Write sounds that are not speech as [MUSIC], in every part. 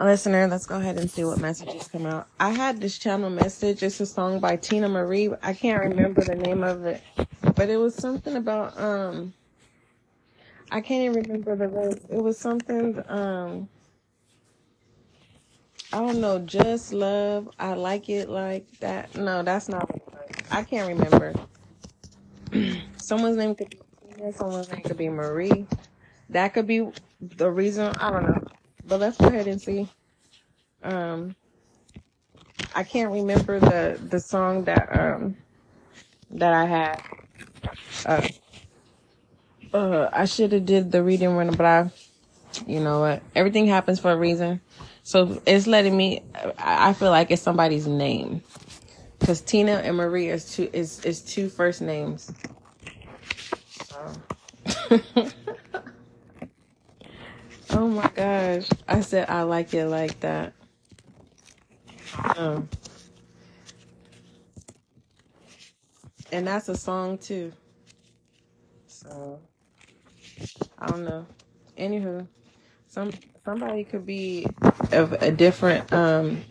Listener, let's go ahead and see what messages come out. I had this channel message. It's a song by Teena Marie. I can't remember the name of it, but it was something about um. I can't even remember the words. It was something um. I don't know. Just love. I like it like that. No, that's not. I can't remember. [CLEARS THROAT] Someone's name could be. Someone's name could be Marie. That could be the reason. I don't know. But let's go ahead and see. Um, I can't remember the the song that um that I had. Uh, uh I should have did the reading when, but I, you know what? Everything happens for a reason. So it's letting me. I feel like it's somebody's name because Tina and Maria is two is is two first names. So. [LAUGHS] oh my gosh! I said I like it like that. Um, and that's a song too. So I don't know. Anywho, some somebody could be of a different um.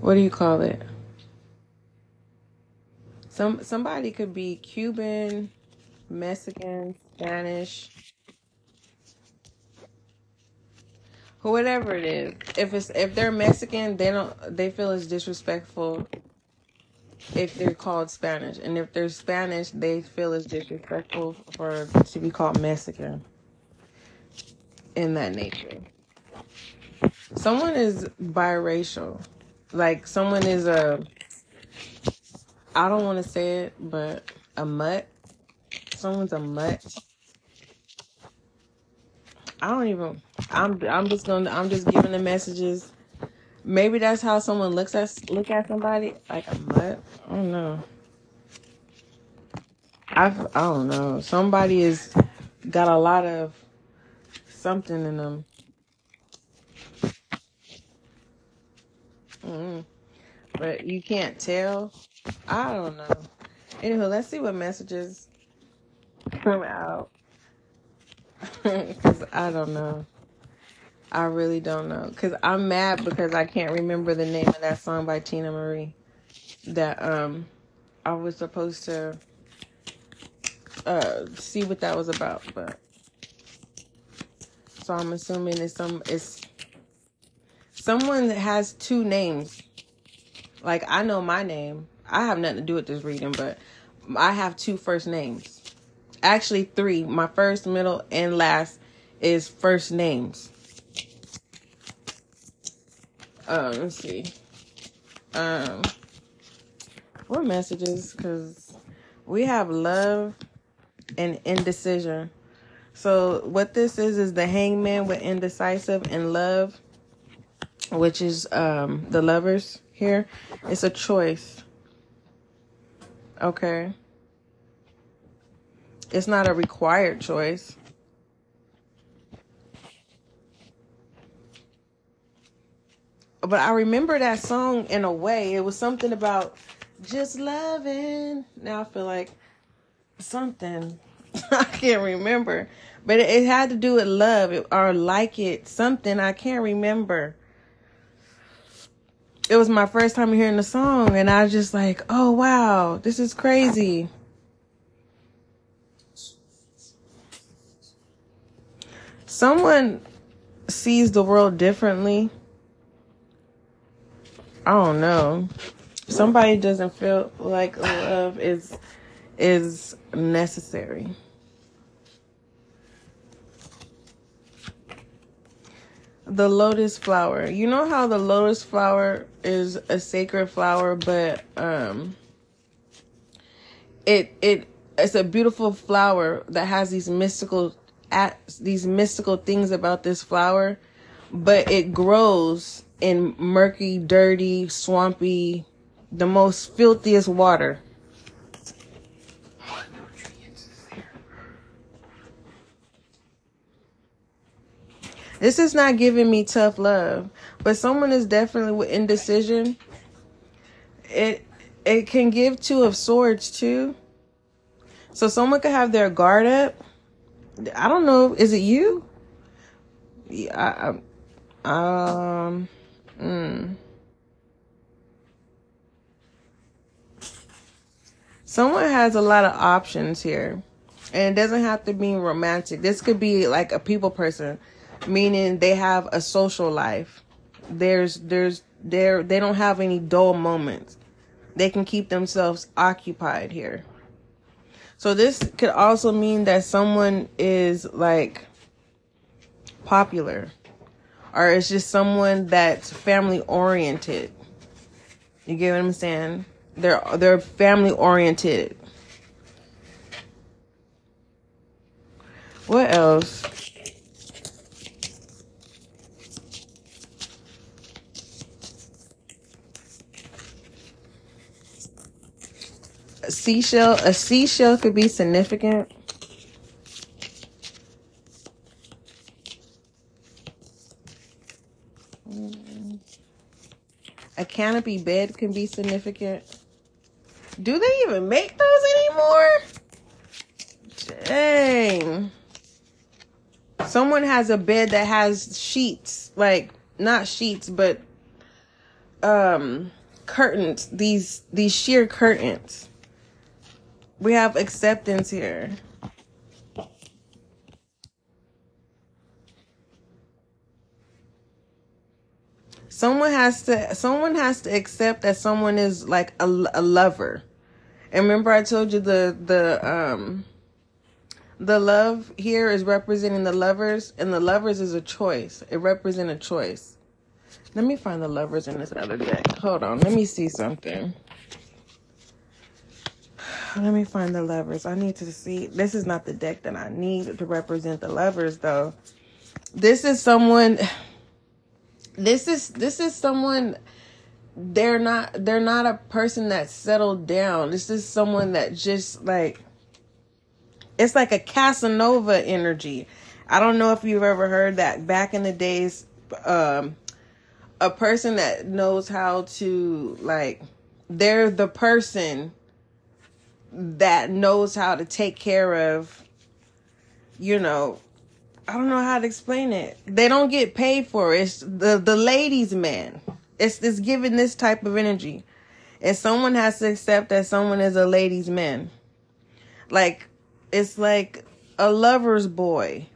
What do you call it? Some somebody could be Cuban, Mexican, Spanish, whatever it is. If it's if they're Mexican, they don't they feel it's disrespectful if they're called Spanish, and if they're Spanish, they feel it's disrespectful for to be called Mexican. In that nature, someone is biracial, like someone is a. I don't want to say it, but a mutt. Someone's a mutt. I don't even. I'm. I'm just gonna. I'm just giving the messages. Maybe that's how someone looks at look at somebody like a mutt. I don't know. I. I don't know. Somebody is got a lot of something in them. mm But you can't tell. I don't know. Anywho, let's see what messages come out. Because I don't know. I really don't know. Because I'm mad because I can't remember the name of that song by Teena Marie that um I was supposed to uh see what that was about, but so I'm assuming it's some it's someone that has two names. Like I know my name. I have nothing to do with this reading, but I have two first names. Actually, three. My first, middle, and last is first names. Um, let's see. Um, what messages? Because we have love and indecision. So what this is is the hangman with indecisive and love, which is um the lovers here. It's a choice. Okay. It's not a required choice. But I remember that song in a way. It was something about just loving. Now I feel like something. [LAUGHS] I can't remember. But it, it had to do with love or like it. Something I can't remember. It was my first time hearing the song, and I was just like, oh wow, this is crazy. Someone sees the world differently. I don't know. Somebody doesn't feel like love is is necessary. The lotus flower. You know how the lotus flower is a sacred flower, but um it it it's a beautiful flower that has these mystical at these mystical things about this flower, but it grows in murky, dirty, swampy, the most filthiest water. This is not giving me tough love, but someone is definitely with indecision. It it can give two of swords too. So someone could have their guard up I don't know. Is it you? Yeah, I, Um, mm. Someone has a lot of options here. And it doesn't have to be romantic. This could be like a people person, meaning they have a social life. There's there's there they don't have any dull moments. They can keep themselves occupied here. So this could also mean that someone is like popular or it's just someone that's family oriented. You get what I'm saying? They're they're family oriented. What else? Seashell, a seashell could be significant. A canopy bed can be significant. Do they even make those anymore? Dang. Someone has a bed that has sheets, like not sheets, but um curtains, these these sheer curtains. We have acceptance here. Someone has to someone has to accept that someone is like a, a lover. And remember I told you the the um the love here is representing the lovers and the lovers is a choice. It represents a choice. Let me find the lovers in this other deck. Hold on. Let me see something. Let me find the lovers. I need to see. This is not the deck that I need to represent the lovers though. This is someone this is this is someone they're not they're not a person that's settled down. This is someone that just like it's like a Casanova energy. I don't know if you've ever heard that back in the days um a person that knows how to like they're the person that knows how to take care of you know I don't know how to explain it. They don't get paid for it. It's the the ladies' man. It's it's giving this type of energy, and someone has to accept that someone is a ladies' man. Like it's like a lover's boy.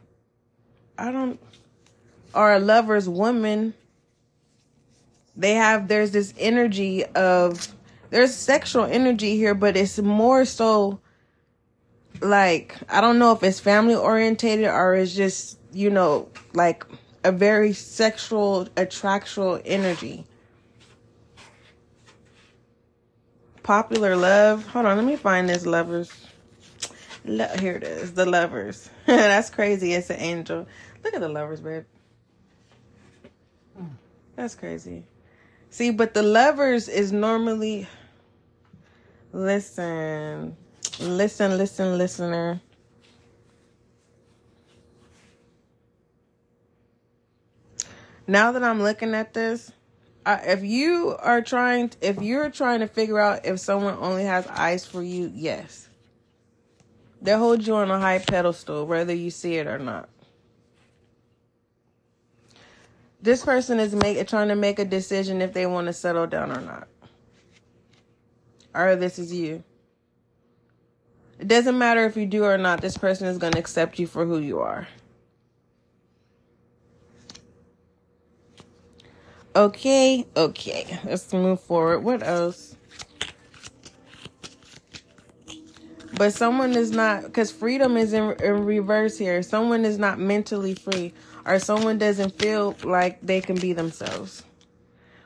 I don't, or a lover's woman. They have there's this energy of there's sexual energy here, but it's more so like I don't know if it's family orientated or it's just, you know, like a very sexual attractional energy. Popular love. Hold on, let me find this lovers. Here it is, the lovers. [LAUGHS] That's crazy. It's an angel. Look at the lovers, babe. That's crazy. See, but the lovers is normally. Listen. Listen, listen, listener. Now that I'm looking at this, I, if you are trying, to, if you're trying to figure out if someone only has eyes for you, yes, they hold you on a high pedestal, whether you see it or not. This person is make, trying to make a decision if they want to settle down or not. Or this is you. It doesn't matter if you do or not, this person is going to accept you for who you are. Okay, okay. Let's move forward. What else? But someone is not, because freedom is in, in reverse here. Someone is not mentally free, or someone doesn't feel like they can be themselves.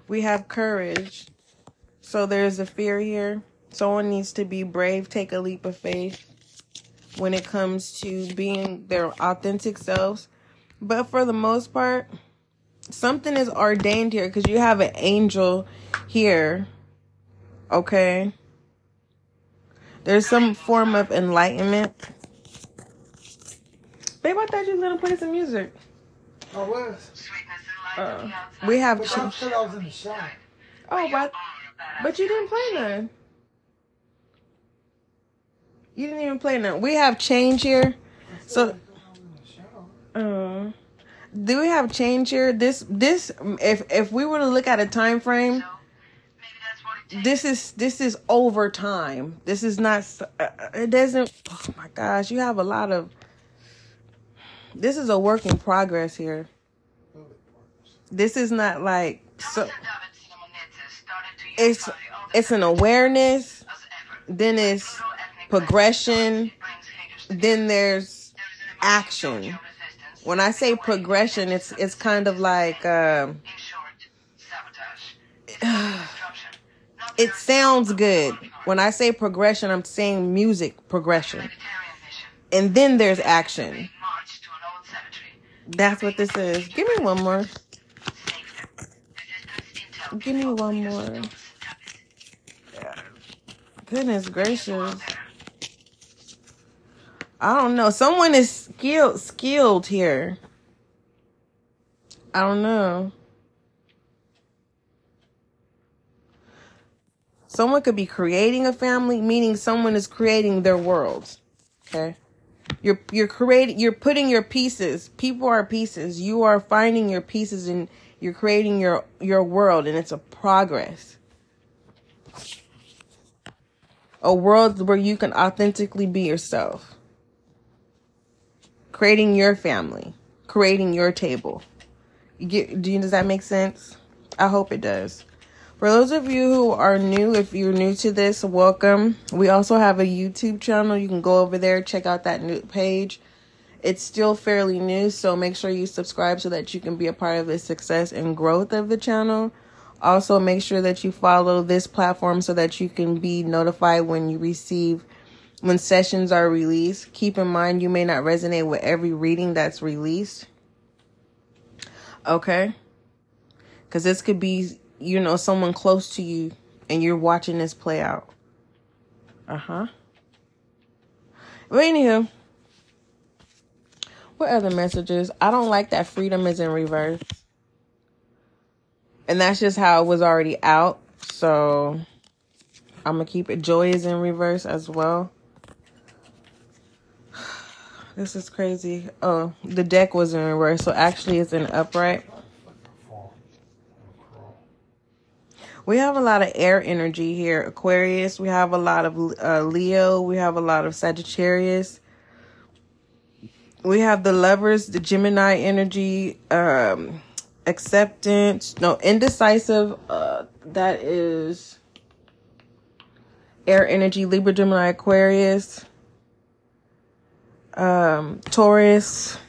We have courage. So there's a fear here. Someone needs to be brave, take a leap of faith when it comes to being their authentic selves. But for the most part, something is ordained here because you have an angel here. Okay. There's some form of enlightenment. Babe, I thought you were gonna play some music. I was. Uh, we have. But I thought I was in the shop. Oh, but but you didn't play none. You didn't even play none. We have change here. So, uh, do we have change here? This this if if we were to look at a time frame, So maybe that's what it takes. this is this is over time. This is not. uh, uh, It doesn't. Oh my gosh, you have a lot of. This is a work in progress here. This is not like so. It's it's an awareness. Then it's progression. Then there's action. when I say progression, it's it's kind of like. Not um, [SIGHS] it sounds good. When I say progression, I'm saying music progression. And then there's action. That's what this is. Give me one more. Give me one more. Goodness gracious. I don't know. Someone is skilled skilled here. I don't know. Someone could be creating a family, meaning someone is creating their world. Okay? You're you're creating you're putting your pieces. People are pieces. You are finding your pieces and you're creating your your world and it's a progress. A world where you can authentically be yourself. Creating your family, creating your table. You get do you, does that make sense? I hope it does. For those of you who are new, if you're new to this, welcome. We also have a YouTube channel. You can go over there, check out that new page. It's still fairly new, so make sure you subscribe so that you can be a part of the success and growth of the channel. Also, make sure that you follow this platform so that you can be notified when you receive when sessions are released. Keep in mind you may not resonate with every reading that's released. Okay? Cuz this could be, you know, someone close to you and you're watching this play out. Uh-huh. But anywho, what other messages? I don't like that freedom is in reverse. And that's just how it was already out. So I'm gonna keep it. Joy is in reverse as well. [SIGHS] This is crazy. Oh, the deck was in reverse, so actually it's in upright. We have a lot of air energy here. Aquarius. We have a lot of uh, Leo. We have a lot of Sagittarius. We have the lovers, the Gemini energy, um, acceptance, no, indecisive. Uh, that is air energy, Libra, Gemini, Aquarius, um, Taurus.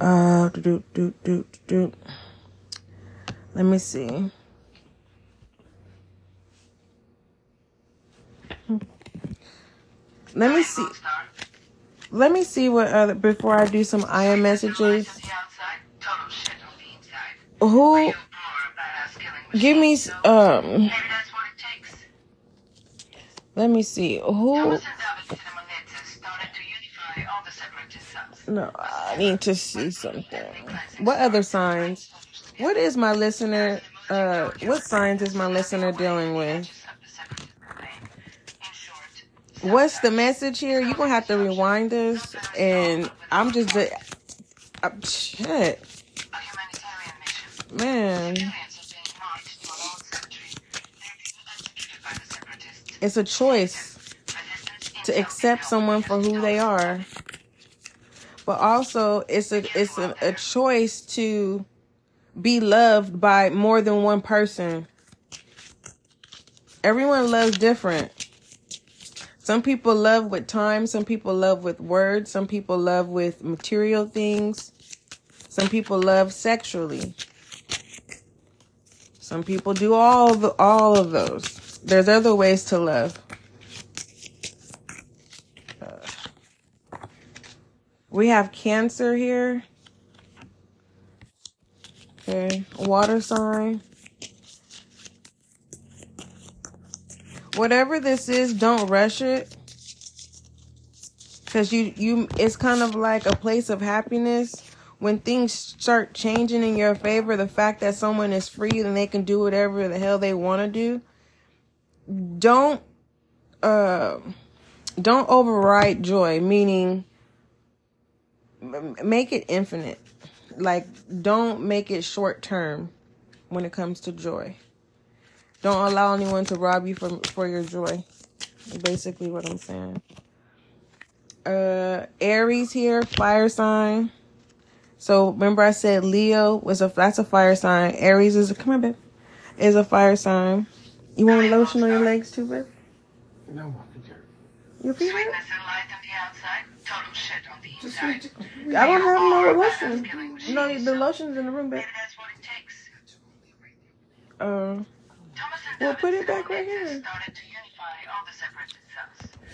Uh, do, do, do, do. Let me see. Let me see. Let me see what other before I do some IM messages. Who give me um let me see. Who no, I need to see something. What other signs? What is my listener uh what signs is my listener dealing with? What's the message here? You're gonna have to rewind this and I'm just shit. Man. It's a choice to accept someone for who they are. But also it's a it's a, a choice to be loved by more than one person. Everyone loves different. Some people love with time, some people love with words, some people love with material things. Some people love sexually. Some people do all the all of those. There's other ways to love. Uh, we have cancer here. Okay, water sign. Whatever this is, don't rush it. Cause you you it's kind of like a place of happiness when things start changing in your favor, the fact that someone is free and they can do whatever the hell they want to do, don't uh don't override joy, meaning make it infinite. Like, don't make it short term when it comes to joy. Don't allow anyone to rob you from for your joy. Basically, what I'm saying. Uh, Aries here, fire sign. So remember, I said Leo was a that's a fire sign. Aries is a come on, babe. Is a fire sign. You want lotion on your legs too, babe? No, my feet hurt. Your feet hurt? Sweetness and light on the outside, total shit on the Just inside. I don't have no lotion. with No, the lotion's in the room, babe. Maybe that's what it takes. Uh, Well, put it back right here. started to unify all the separated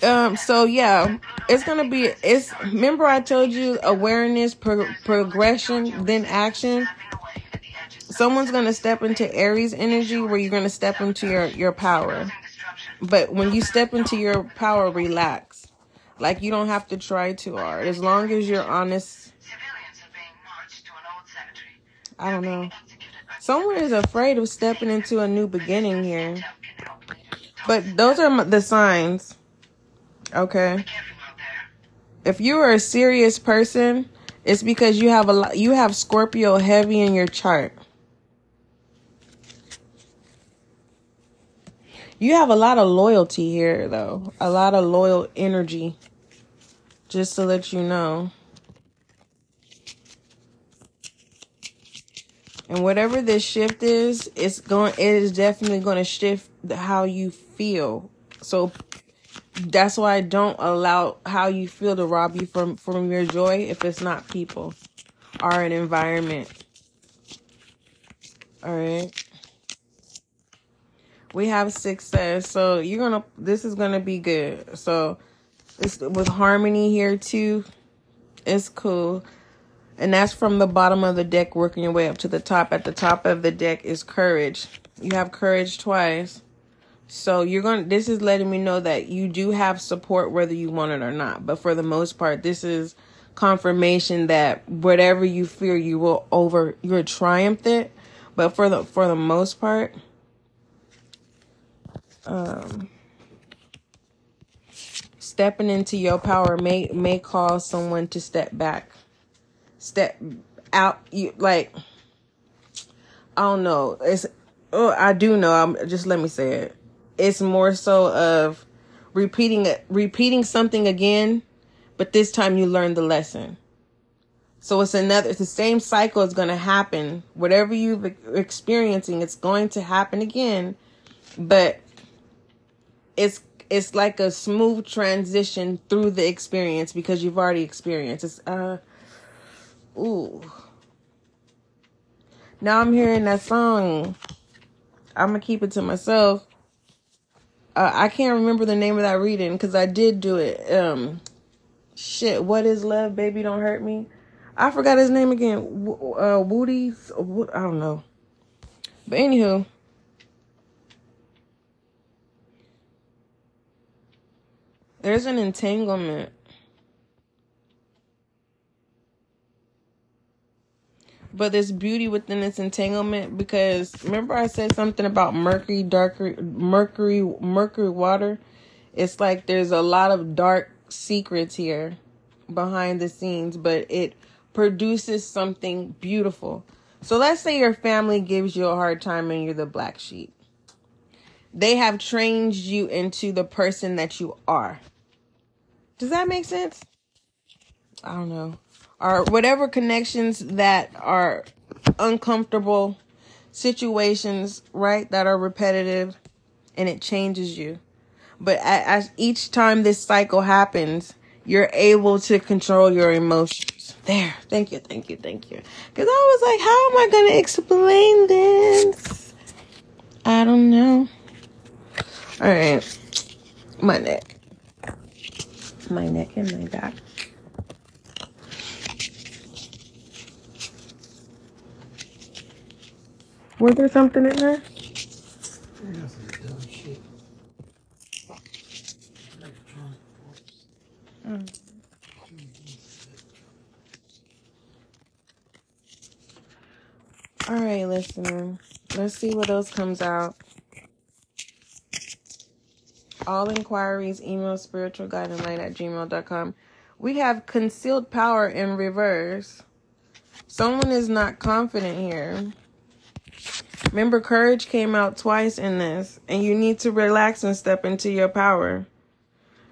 cells. um. So yeah, it's gonna be. It's remember I told you awareness, pro- progression, then action. Snapping away at the edges of Someone's gonna step into Aries energy where you're gonna step into your your power. But when you step into your power, relax. Like you don't have to try too hard. As long as you're honest. Civilians are being marched to an old cemetery. I don't know. Someone is afraid of stepping into a new beginning here. Intel can help later. But those are the signs. Okay. Be careful out there. If you are a serious person, it's because you have a lot, you have Scorpio heavy in your chart. You have a lot of loyalty here though. A lot of loyal energy. Just to let you know. And whatever this shift is, it's going it is definitely going to shift how you feel. So that's why I don't allow how you feel to rob you from from your joy if it's not people or an environment. All right. We have success. So you're to this is to be good. So this with harmony here too. It's cool. And that's from the bottom of the deck working your way up to the top. At the top of the deck is courage. You have courage twice. So you're going to this is letting me know that you do have support whether you want it or not. But for the most part, this is confirmation that whatever you fear you will over you're triumphant. But for the for the most part, um stepping into your power may may cause someone to step back. Step out you like I don't know. It's oh I do know. I'm just let me say it. It's more so of repeating repeating something again, but this time you learn the lesson. So it's another it's the same cycle is going to happen. Whatever you've e- experiencing, it's going to happen again, but it's it's like a smooth transition through the experience because you've already experienced. It's uh ooh. Now I'm hearing that song. I'm gonna keep it to myself. Uh, I can't remember the name of that reading because I did do it. Um, shit, what is love, baby? Don't hurt me. I forgot his name again. Wo- Uh, Woody's. Wo- I don't know. But anywho, there's an entanglement. but there's beauty within this entanglement because remember I said something about mercury, darker mercury, mercury water. It's like there's a lot of dark secrets here behind the scenes, but it produces something beautiful. So let's say your family gives you a hard time and you're the black sheep. They have trained you into the person that you are. Does that make sense? I don't know. Or whatever connections that are uncomfortable situations, right? That are repetitive and it changes you. But as each time this cycle happens, you're able to control your emotions. There. Thank you, thank you, thank you. Because I was like, how am I going to explain this? I don't know. All right. My neck. My neck and my back. Was there something in there? All right, listener. Let's see what else comes out. All inquiries, email spiritual guide light at gmail.com. We have concealed power in reverse. Someone is not confident here. Remember, courage came out twice in this, and you need to relax and step into your power.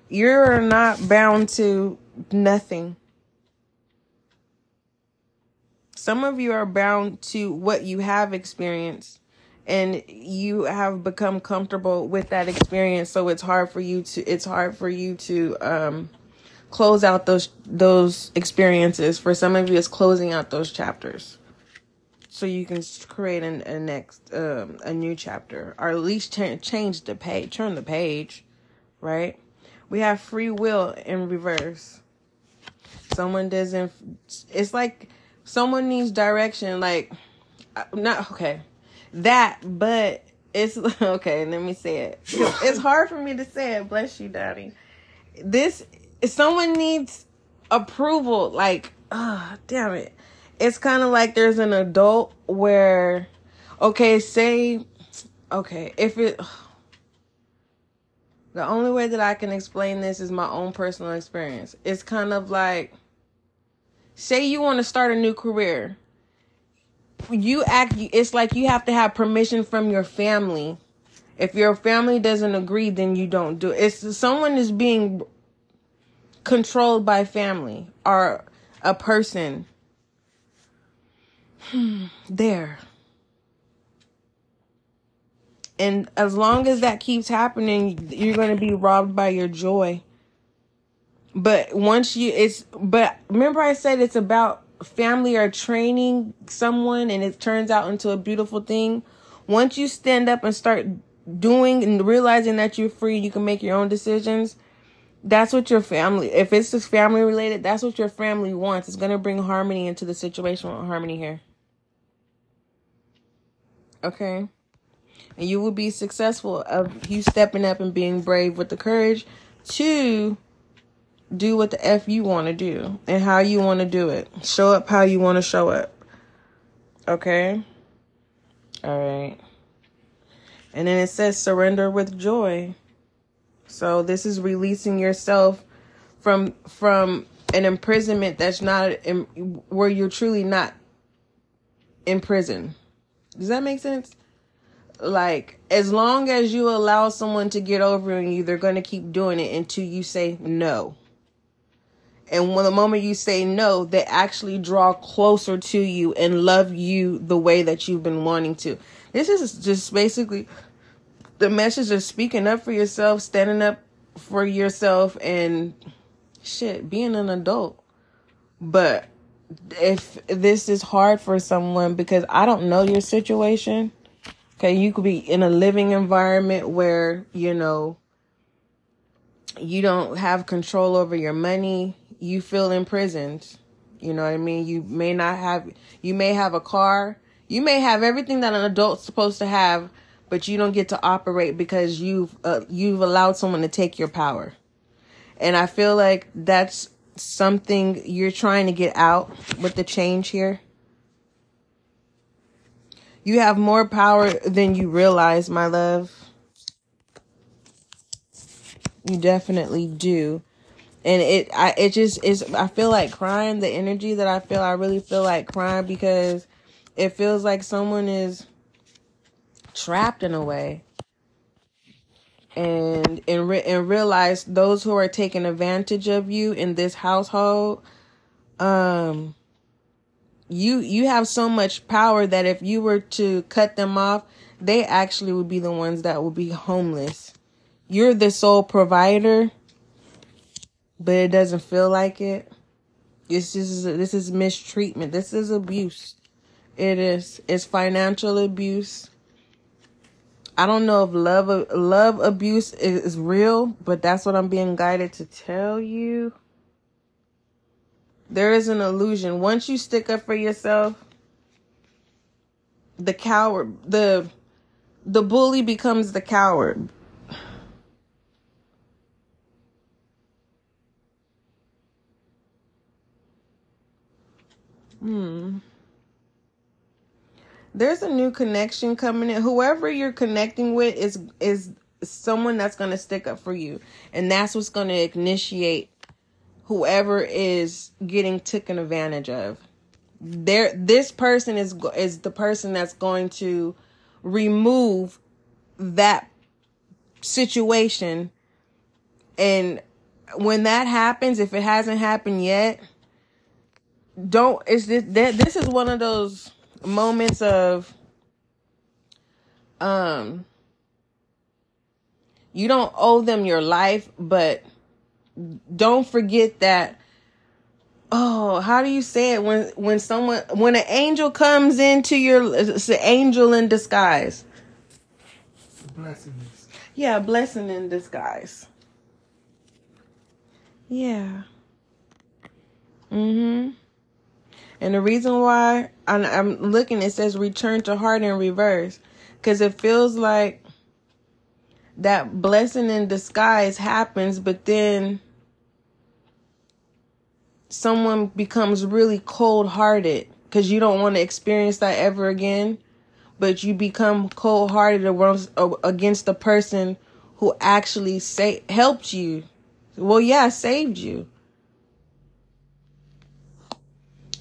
You're not bound to nothing. Some of you are bound to what you have experienced and you have become comfortable with that experience so it's hard for you to it's hard for you to um close out those those experiences. For some of you it's closing out those chapters. So you can create an, a next um a new chapter or at least ch- change the page turn the page right? We have free will in reverse. Someone doesn't it's like someone needs direction like uh, not okay that but it's [LAUGHS] okay let me say it. It's hard for me to say it bless you daddy. This someone needs approval like oh damn it. It's kind of like there's an adult where okay say okay if it the only way that i can explain this is my own personal experience. It's kind of like say you want to start a new career you act it's like you have to have permission from your family. If your family doesn't agree then you don't do it it's someone is being controlled by family or a person. Hmm, there. And as long as that keeps happening you're going to be robbed by your joy. But once you it's but remember i said it's about family are training someone and it turns out into a beautiful thing once you stand up and start doing and realizing that you're free you can make your own decisions that's what your family if it's just family related that's what your family wants. It's going to bring harmony into the situation harmony here. Okay? And you will be successful of you stepping up and being brave with the courage to do what the F you want to do and how you want to do it. Show up how you want to show up. Okay? All right. And then it says surrender with joy. So this is releasing yourself from from an imprisonment that's not in, where you're truly not in prison. Does that make sense? Like as long as you allow someone to get over on you, they're going to keep doing it until you say no. And when the moment you say no, they actually draw closer to you and love you the way that you've been wanting to. This is just basically the message of speaking up for yourself, standing up for yourself, and shit, being an adult. But if this is hard for someone because I don't know your situation, okay, you could be in a living environment where, you know, you don't have control over your money, you feel imprisoned. You know what I mean? You may not have, you may have a car, you may have everything that an adult's supposed to have, but you don't get to operate because you've uh, you've allowed someone to take your power. And I feel like that's something you're trying to get out with the change here. You have more power than you realize, my love. You definitely do and it I it just is I feel like crying the energy that I feel I really feel like crying because it feels like someone is trapped in a way. And and re- and realize those who are taking advantage of you in this household um you you have so much power that if you were to cut them off they actually would be the ones that would be homeless. You're the sole provider but it doesn't feel like it. This is this is mistreatment. This is abuse. It is. It's financial abuse. I don't know if love love abuse is real, but that's what I'm being guided to tell you. There is an illusion. Once you stick up for yourself, the coward, the the bully becomes the coward Hmm. There's a new connection coming in. Whoever you're connecting with is is someone that's going to stick up for you. And that's what's going to initiate whoever is getting taken advantage of. There this person is is the person that's going to remove that situation and when that happens if it hasn't happened yet don't it's this that this is one of those moments of um you don't owe them your life but don't forget that oh how do you say it? When when someone when an angel comes into your it's an angel in disguise. Blessings. yeah blessing in disguise. Yeah. Mm-hmm and the reason why I'm, I'm looking it says return to heart in reverse because it feels like that blessing in disguise happens but then someone becomes really cold hearted because you don't want to experience that ever again, but you become cold hearted against the person who actually say helped you. Well, yeah, saved you.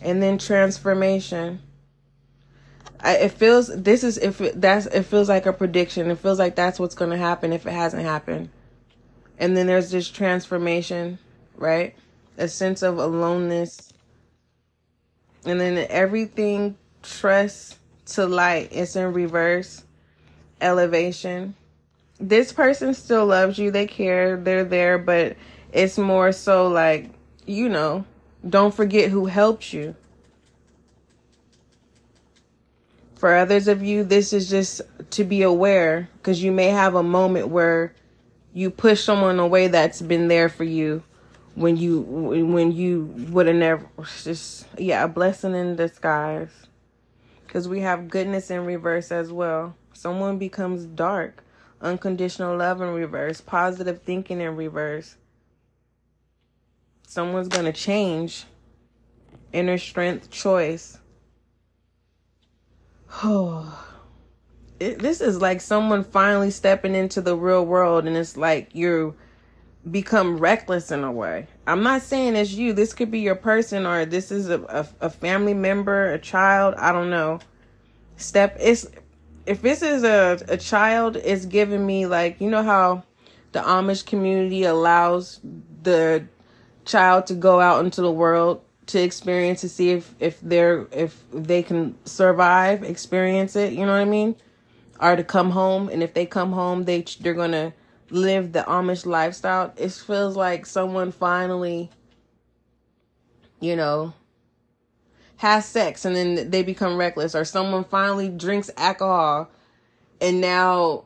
And then transformation. I, it feels this is if it, that's it feels like a prediction. It feels like that's what's going to happen if it hasn't happened. And then there's this transformation, right? a sense of aloneness. And then everything trust to light it's in reverse elevation. This person still loves you, they care, they're there, but it's more so like, you know, don't forget who helped you. For others of you, this is just to be aware because you may have a moment where you push someone away that's been there for you when you when you would have never just yeah a blessing in disguise. Because we have goodness in reverse as well. Someone becomes dark unconditional love in reverse positive thinking in reverse someone's gonna change inner strength choice oh [SIGHS] it, this is like someone finally stepping into the real world and it's like you're become reckless in a way. I'm not saying it's you. This could be your person or this is a, a, a family member, a child. I don't know. Step is if this is a, a child, it's giving me like you know how the Amish community allows the child to go out into the world to experience to see if if they're if they can survive, experience it. You know what I mean? Or to come home, and if they come home, they they're gonna live the Amish lifestyle, it feels like someone finally, you know, has sex and then they become reckless, or someone finally drinks alcohol and now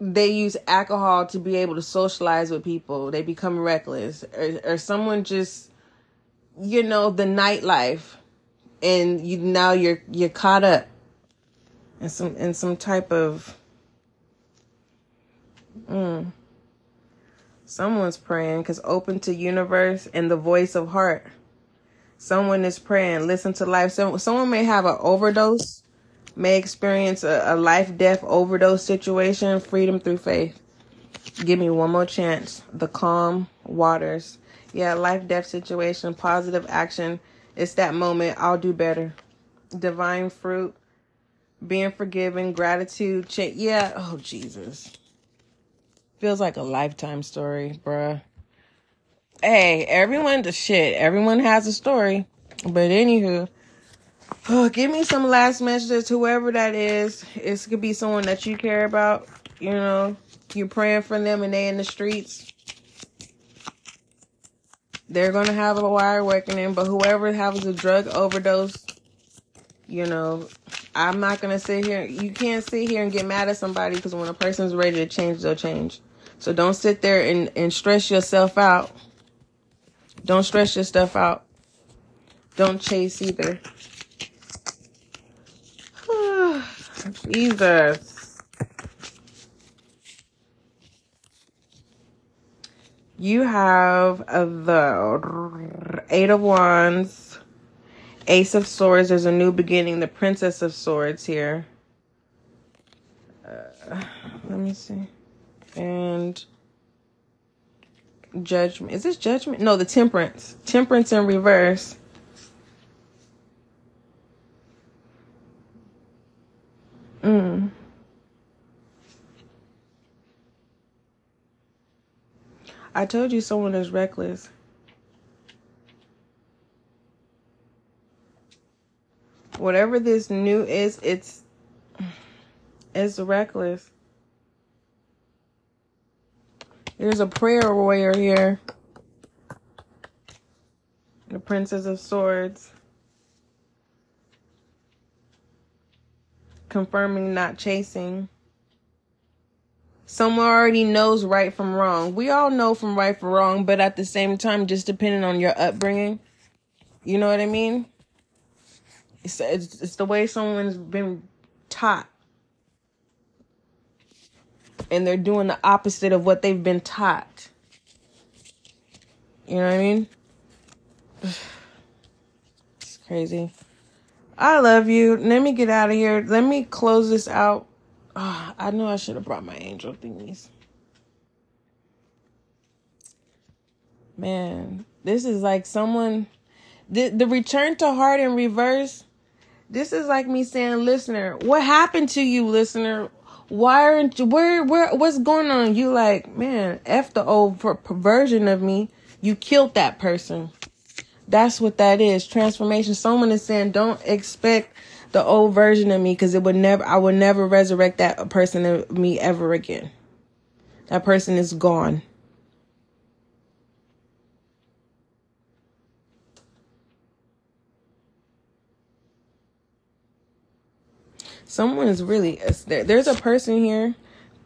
they use alcohol to be able to socialize with people. They become reckless, or, or someone just, you know, the nightlife, and you now you're you're caught up in some in some type of Mm. Someone's praying because open to universe and the voice of heart. Someone is praying. Listen to life. So, someone may have an overdose, may experience a, a life death overdose situation. Freedom through faith. Give me one more chance. The calm waters. Yeah, life death situation. Positive action. It's that moment. I'll do better. Divine fruit. Being forgiven. Gratitude. Ch- yeah. Oh, Jesus. Feels like a lifetime story, bruh. Hey, everyone, the shit, everyone has a story. But anywho, oh, give me some last messages, whoever that is. It could be someone that you care about. You know, you're praying for them and they in the streets. They're gonna have a wire awakening, but whoever has a drug overdose, you know, I'm not gonna sit here. You can't sit here and get mad at somebody because when a person's ready to change, they'll change. So don't sit there and, and stress yourself out. Don't stress your stuff out. Don't chase either. Jesus. You have the Eight of Wands, Ace of Swords. There's a new beginning. The Princess of Swords here. Uh, let me see and Judgment. Is this judgment? No, the temperance. Temperance in reverse. I told you someone is reckless. Whatever this new is, it's it's reckless. There's a prayer warrior here. The Princess of Swords. Confirming not chasing. Someone already knows right from wrong. We all know from right from wrong, but at the same time, just depending on your upbringing. You know what I mean? It's, it's, it's the way someone's been taught. And they're doing the opposite of what they've been taught. You know what I mean? [SIGHS] It's crazy. I love you. Let me get out of here. Let me close this out. Oh, I know I should have brought my angel thingies. Man, this is like someone the the return to heart in reverse. This is like me saying, listener, what happened to you, listener? Why aren't you where where what's going on? You like, man, F the old per- perversion of me. You killed that person. That's what that is. Transformation. Someone is saying, don't expect the old version of me because it would never, I would never resurrect that person of me ever again. That person is gone. Someone is really, there's a person here,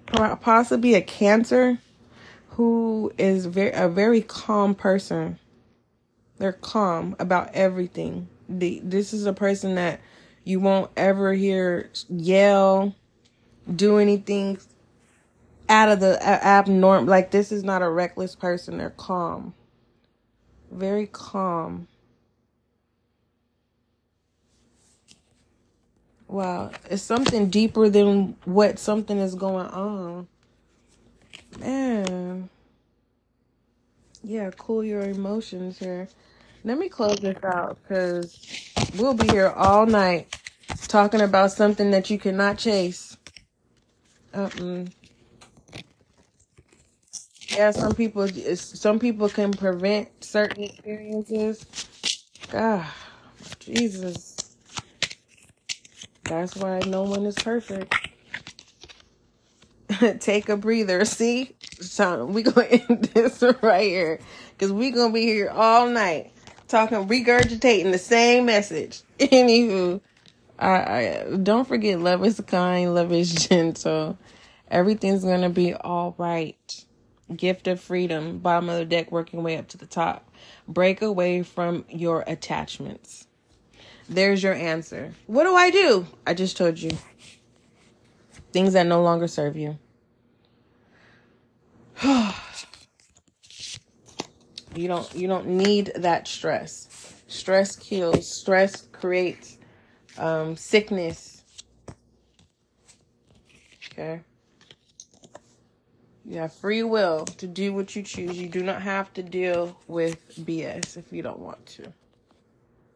possibly a cancer, who is very, a very calm person. They're calm about everything. The, this is a person that you won't ever hear yell, do anything out of the abnormal. Like this is not a reckless person. They're calm. Very calm. Wow, it's something deeper than what something is going on. Man. Yeah, cool your emotions here. Let me close this out because we'll be here all night talking about something that you cannot chase. Um, yeah, some people, some people can prevent certain experiences. God, Jesus. That's why no one is perfect. [LAUGHS] Take a breather. See, so we gonna [LAUGHS] end this right here because we gonna be here all night talking, regurgitating the same message. [LAUGHS] Anywho, I, I don't forget, love is kind, love is [LAUGHS] gentle. Everything's gonna be all right. Gift of freedom, bottom of the deck, working way up to the top. Break away from your attachments. There's your answer. What do I do? I just told you. Things that no longer serve you. [SIGHS] You don't you don't need that stress. Stress kills. Stress creates um, sickness. Okay. You have free will to do what you choose. You do not have to deal with BS if you don't want to.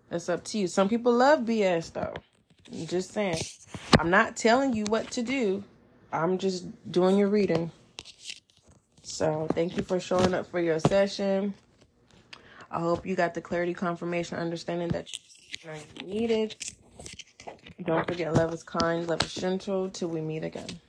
That's up to you. Some people love BS though. I'm just saying. I'm not telling you what to do. I'm just doing your reading. So thank you for showing up for your session. I hope you got the clarity, confirmation, understanding that you needed. Don't forget, love is kind, love is gentle. Till we meet again.